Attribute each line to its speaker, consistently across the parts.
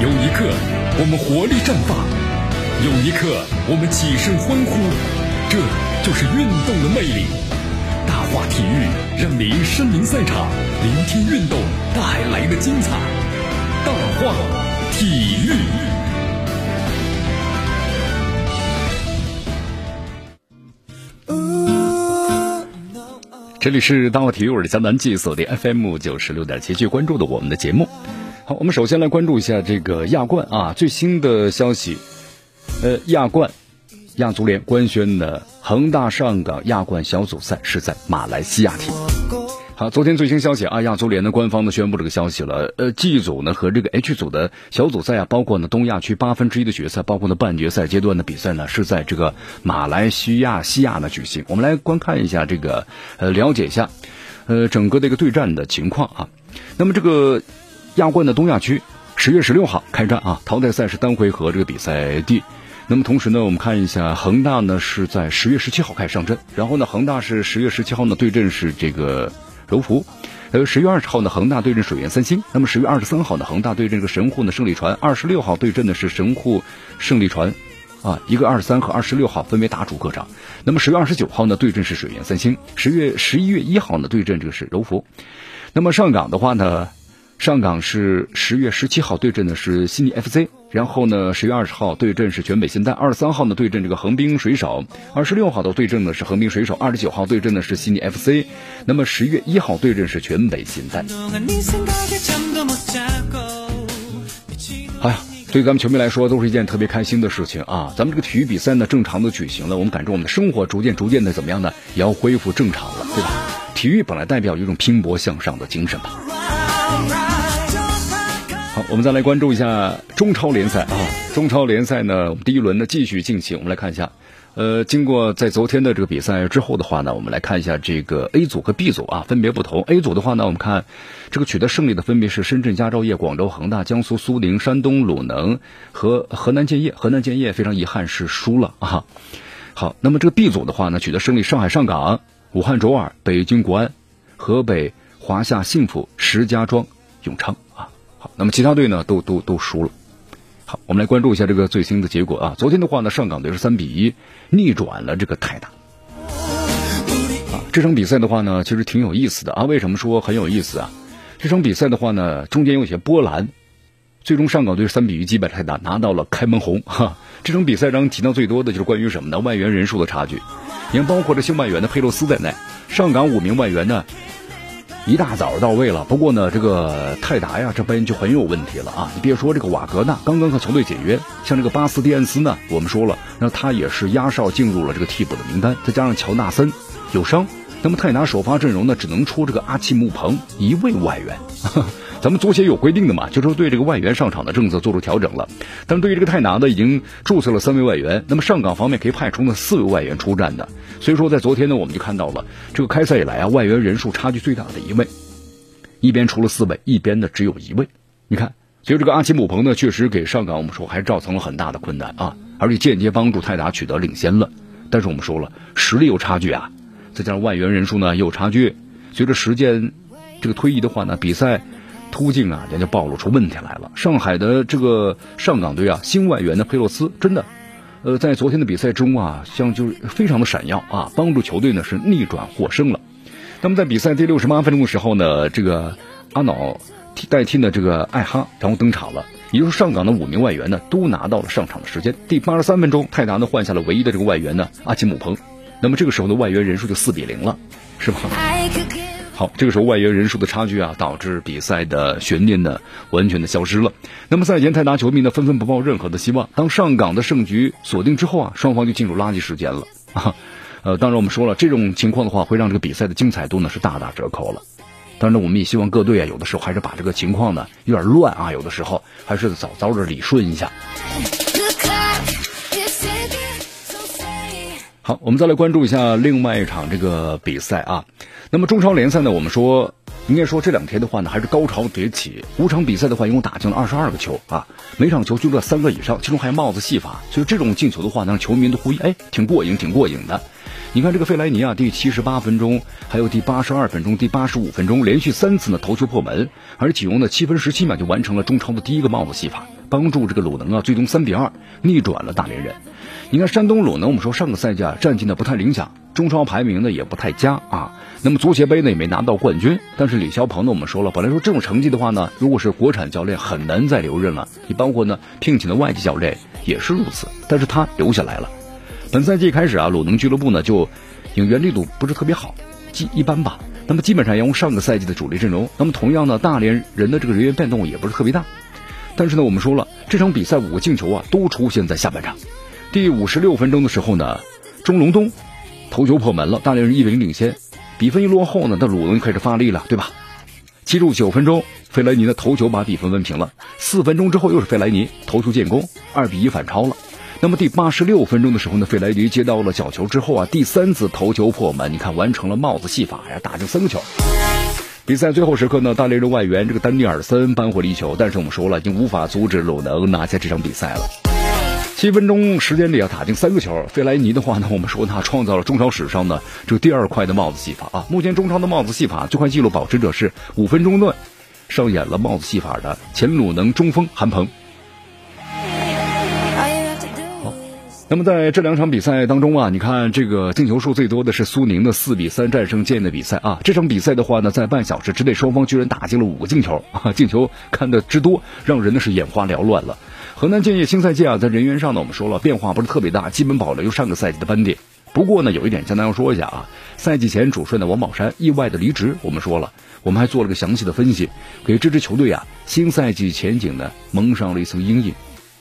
Speaker 1: 有一刻我们活力绽放，有一刻我们起身欢呼，这就是运动的魅力。大话体育让您身临赛场，聆听运动带来的精彩。大话体育。这里是大话体育，我是江南记，锁定 FM 九十六点七，继续关注的我们的节目。好，我们首先来关注一下这个亚冠啊，最新的消息，呃，亚冠亚足联官宣的恒大上港亚冠小组赛是在马来西亚踢。好，昨天最新消息啊，亚足联的官方呢宣布这个消息了。呃，G 组呢和这个 H 组的小组赛啊，包括呢东亚区八分之一的决赛，包括呢半决赛阶段的比赛呢，是在这个马来西亚西亚呢举行。我们来观看一下这个，呃，了解一下，呃，整个的一个对战的情况啊。那么这个亚冠的东亚区十月十六号开战啊，淘汰赛是单回合这个比赛地。那么同时呢，我们看一下恒大呢是在十月十七号开始上阵，然后呢，恒大是十月十七号呢对阵是这个。柔福，呃，十月二十号呢，恒大对阵水源三星。那么十月二十三号呢，恒大对阵这个神户呢胜利船。二十六号对阵的是神户胜利船，啊，一个二十三和二十六号分别打主客场。那么十月二十九号呢，对阵是水源三星。十月十一月一号呢，对阵这个是柔福。那么上港的话呢？上港是十月十七号对阵的是悉尼 FC，然后呢十月二十号对阵是全北现代，二十三号呢对阵这个横滨水手，二十六号的对阵的是横滨水手，二十九号对阵的是悉尼 FC，那么十月一号对阵是全北现代。哎呀，对咱们球迷来说都是一件特别开心的事情啊！咱们这个体育比赛呢正常的举行了，我们感觉我们的生活逐渐逐渐的怎么样呢？也要恢复正常了，对吧？体育本来代表一种拼搏向上的精神吧。我们再来关注一下中超联赛啊。中超联赛呢，我们第一轮呢继续进行。我们来看一下，呃，经过在昨天的这个比赛之后的话呢，我们来看一下这个 A 组和 B 组啊，分别不同。A 组的话呢，我们看这个取得胜利的分别是深圳佳兆业、广州恒大、江苏苏宁、山东鲁能和河南建业。河南建业非常遗憾是输了啊。好，那么这个 B 组的话呢，取得胜利，上海上港、武汉卓尔、北京国安、河北。华夏幸福、石家庄永昌，那么其他队呢都都都输了。好，我们来关注一下这个最新的结果啊。昨天的话呢，上港队是三比一逆转了这个泰达。啊，这场比赛的话呢，其实挺有意思的啊。为什么说很有意思啊？这场比赛的话呢，中间有些波澜，最终上港队三比一击败泰达，拿到了开门红。哈，这场比赛当中提到最多的就是关于什么呢？外援人数的差距，你看，包括这新外援的佩洛斯在内，上港五名外援呢。一大早到位了，不过呢，这个泰达呀这边就很有问题了啊！你别说这个瓦格纳刚刚和球队解约，像这个巴斯蒂安斯呢，我们说了，那他也是压哨进入了这个替补的名单，再加上乔纳森有伤，那么泰达首发阵容呢只能出这个阿奇木彭一位外援。咱们足协有规定的嘛，就是说对这个外援上场的政策做出调整了。但是对于这个泰达呢，已经注册了三位外援，那么上港方面可以派出呢四位外援出战的。所以说在昨天呢，我们就看到了这个开赛以来啊，外援人数差距最大的一位，一边出了四位，一边呢只有一位。你看，所以这个阿奇姆彭呢，确实给上港我们说还造成了很大的困难啊，而且间接帮助泰达取得领先了。但是我们说了，实力有差距啊，再加上外援人数呢也有差距，随着时间这个推移的话呢，比赛。突进啊，也就暴露出问题来了。上海的这个上港队啊，新外援的佩洛斯真的，呃，在昨天的比赛中啊，像就是非常的闪耀啊，帮助球队呢是逆转获胜了。那么在比赛第六十八分钟的时候呢，这个阿瑙替代替呢这个艾哈然后登场了，也就是上港的五名外援呢都拿到了上场的时间。第八十三分钟，泰达呢换下了唯一的这个外援呢阿奇姆彭，那么这个时候的外援人数就四比零了，是吧？好，这个时候外援人数的差距啊，导致比赛的悬念呢完全的消失了。那么赛前泰达球迷呢纷纷不抱任何的希望。当上港的胜局锁定之后啊，双方就进入垃圾时间了啊。呃，当然我们说了，这种情况的话会让这个比赛的精彩度呢是大打折扣了。当然我们也希望各队啊，有的时候还是把这个情况呢有点乱啊，有的时候还是早早的理顺一下。好，我们再来关注一下另外一场这个比赛啊。那么中超联赛呢，我们说应该说这两天的话呢，还是高潮迭起。五场比赛的话，一共打进了二十二个球啊，每场球进了三个以上，其中还有帽子戏法。所以这种进球的话，让球迷都呼吁，哎，挺过瘾，挺过瘾的。你看这个费莱尼啊，第七十八分钟，还有第八十二分钟、第八十五分钟，连续三次呢头球破门，而启荣呢七分十七秒就完成了中超的第一个帽子戏法。帮助这个鲁能啊最终三比二逆转了大连人。你看山东鲁能，我们说上个赛季啊战绩呢不太理想，中超排名呢也不太佳啊。那么足协杯呢也没拿到冠军，但是李霄鹏呢我们说了，本来说这种成绩的话呢，如果是国产教练很难再留任了。你包括呢聘请的外籍教练也是如此，但是他留下来了。本赛季开始啊，鲁能俱乐部呢就引援力度不是特别好，基一般吧。那么基本上要用上个赛季的主力阵容。那么同样呢，大连人的这个人员变动也不是特别大。但是呢，我们说了，这场比赛五个进球啊都出现在下半场。第五十六分钟的时候呢，钟隆东头球破门了，大连人一比零领先。比分一落后呢，那鲁能开始发力了，对吧？七十九分钟，费莱尼的头球把比分扳平了。四分钟之后又是费莱尼头球建功，二比一反超了。那么第八十六分钟的时候呢，费莱尼接到了角球之后啊，第三次头球破门，你看完成了帽子戏法呀，打进三个球。比赛最后时刻呢，大连人外援这个丹尼尔森扳回了一球，但是我们说了，已经无法阻止鲁能拿下这场比赛了。七分钟时间里啊，打进三个球。费莱尼的话呢，我们说他创造了中超史上的这第二快的帽子戏法啊。目前中超的帽子戏法最快纪录保持者是五分钟内上演了帽子戏法的前鲁能中锋韩鹏。那么在这两场比赛当中啊，你看这个进球数最多的是苏宁的四比三战胜建业的比赛啊。这场比赛的话呢，在半小时之内，双方居然打进了五个进球啊，进球看的之多，让人呢是眼花缭乱了。河南建业新赛季啊，在人员上呢，我们说了变化不是特别大，基本保留上个赛季的班底。不过呢，有一点相当要说一下啊，赛季前主帅的王宝山意外的离职，我们说了，我们还做了个详细的分析，给这支球队啊新赛季前景呢蒙上了一层阴影，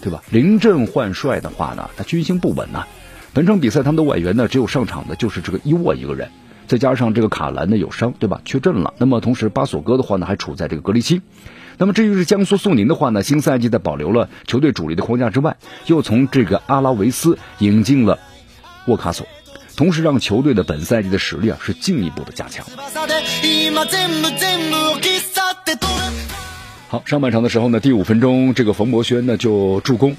Speaker 1: 对吧？临阵换帅的话呢，他军心不稳呐。本场比赛他们的外援呢，只有上场的就是这个伊沃一个人，再加上这个卡兰呢有伤，对吧？缺阵了。那么同时巴索戈的话呢，还处在这个隔离期。那么至于是江苏苏宁的话呢，新赛季在保留了球队主力的框架之外，又从这个阿拉维斯引进了沃卡索，同时让球队的本赛季的实力啊是进一步的加强。好，上半场的时候呢，第五分钟这个冯博轩呢就助攻，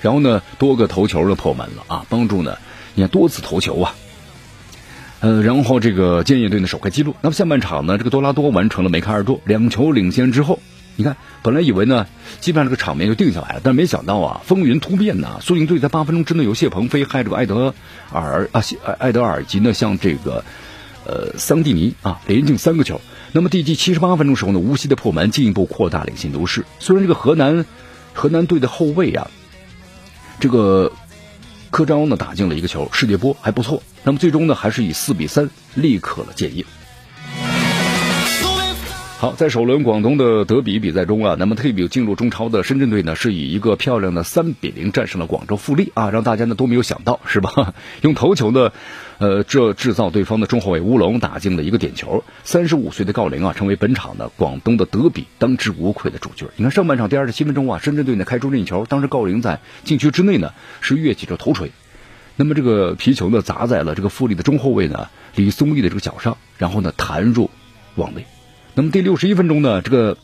Speaker 1: 然后呢多个头球呢破门了啊，帮助呢你看多次头球啊。呃，然后这个建业队呢首开纪录。那么下半场呢，这个多拉多完成了梅开二度，两球领先之后，你看本来以为呢，基本上这个场面就定下来了，但没想到啊，风云突变呐！苏宁队在八分钟之内由谢鹏飞害这个埃德尔啊，埃埃德尔及呢向这个呃桑蒂尼啊连进三个球。那么第七十八分钟时候呢，无锡的破门进一步扩大领先优势。虽然这个河南河南队的后卫啊，这个。柯昭呢打进了一个球，世界波还不错。那么最终呢，还是以四比三力克了建业。好，在首轮广东的德比比赛中啊，那么特别进入中超的深圳队呢，是以一个漂亮的三比零战胜了广州富力啊，让大家呢都没有想到，是吧？用头球呢，呃，这制造对方的中后卫乌龙，打进了一个点球。三十五岁的郜林啊，成为本场的广东的德比当之无愧的主角。你看上半场第二十七分钟啊，深圳队呢开出任意球，当时郜林在禁区之内呢是跃起着头锤，那么这个皮球呢砸在了这个富力的中后卫呢李松义的这个脚上，然后呢弹入网内。那么第六十一分钟呢，这个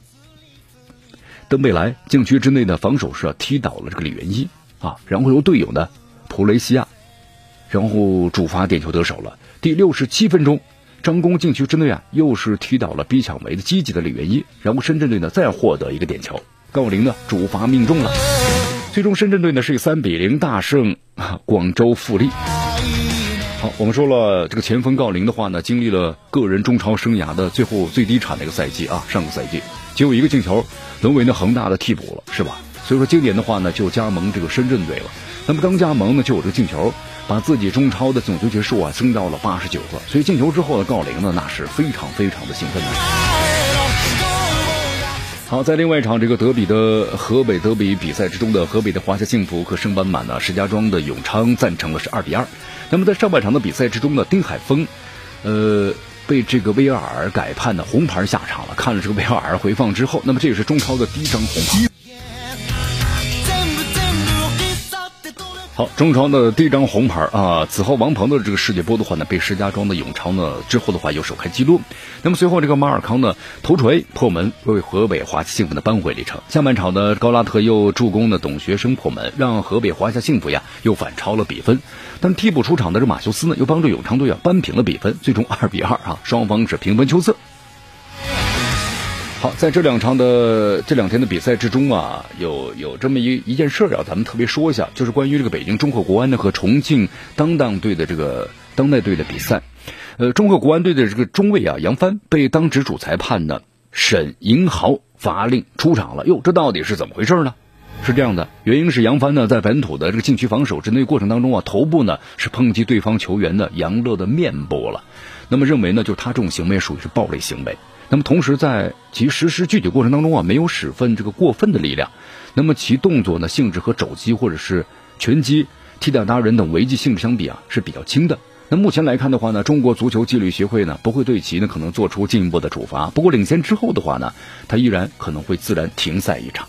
Speaker 1: 登贝莱禁区之内的防守是踢倒了这个李元一啊，然后由队友呢普雷西亚，然后主罚点球得手了。第六十七分钟，张工禁区之内啊，又是踢倒了逼抢为的积极的李元一，然后深圳队呢再获得一个点球，郜林呢主罚命中了，最终深圳队呢是以三比零大胜广州富力。好，我们说了这个前锋郜林的话呢，经历了个人中超生涯的最后最低产的一个赛季啊，上个赛季只有一个进球，沦为呢恒大的替补了，是吧？所以说今年的话呢，就加盟这个深圳队了。那么刚加盟呢，就有这个进球，把自己中超的总球球数啊增到了八十九个。所以进球之后的郜林呢，那是非常非常的兴奋的。好，在另外一场这个德比的河北德比比赛之中的河北的华夏幸福和升班马呢，石家庄的永昌赞成了是二比二。那么在上半场的比赛之中呢，丁海峰，呃，被这个威尔改判的红牌下场了。看了这个威尔回放之后，那么这也是中超的第一张红牌。好，中超的第一张红牌啊！此后王鹏的这个世界波的话呢，被石家庄的永昌呢之后的话又首开纪录。那么随后这个马尔康呢头锤破门，为河北华夏幸福呢扳回一城。下半场的高拉特又助攻的董学生破门，让河北华夏幸福呀又反超了比分。但替补出场的这马修斯呢，又帮助永昌队啊扳平了比分，最终二比二啊，双方是平分秋色。好，在这两场的这两天的比赛之中啊，有有这么一一件事啊，咱们特别说一下，就是关于这个北京中赫国安呢和重庆当当队的这个当代队的比赛。呃，中赫国安队的这个中卫啊杨帆被当值主裁判呢沈银豪罚令出场了。哟，这到底是怎么回事呢？是这样的，原因是杨帆呢在本土的这个禁区防守之内过程当中啊，头部呢是碰击对方球员的杨乐的面部了。那么认为呢，就是他这种行为属于是暴力行为。那么同时，在其实施具体过程当中啊，没有使分这个过分的力量。那么其动作呢性质和肘击或者是拳击、踢打他人等违纪性质相比啊是比较轻的。那目前来看的话呢，中国足球纪律协会呢不会对其呢可能做出进一步的处罚。不过领先之后的话呢，他依然可能会自然停赛一场。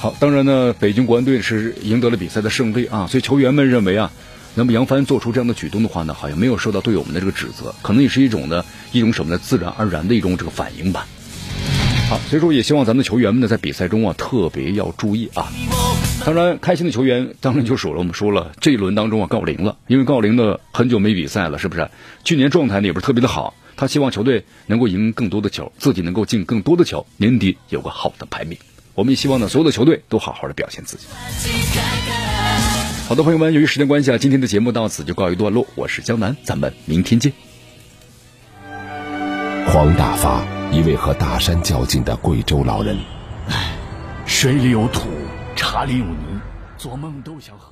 Speaker 1: 好，当然呢，北京国安队是赢得了比赛的胜利啊，所以球员们认为啊。那么杨帆做出这样的举动的话呢，好像没有受到队友们的这个指责，可能也是一种呢一种什么呢自然而然的一种这个反应吧。好，所以说也希望咱们的球员们呢在比赛中啊特别要注意啊。当然，开心的球员当然就数了，我们说了这一轮当中啊郜林了，因为郜林呢很久没比赛了，是不是？去年状态呢也不是特别的好，他希望球队能够赢更多的球，自己能够进更多的球，年底有个好的排名。我们也希望呢所有的球队都好好的表现自己。好的，朋友们，由于时间关系啊，今天的节目到此就告一段落。我是江南，咱们明天见。
Speaker 2: 黄大发，一位和大山较劲的贵州老人。
Speaker 3: 唉，水里有土，茶里有泥，做梦都想喝上。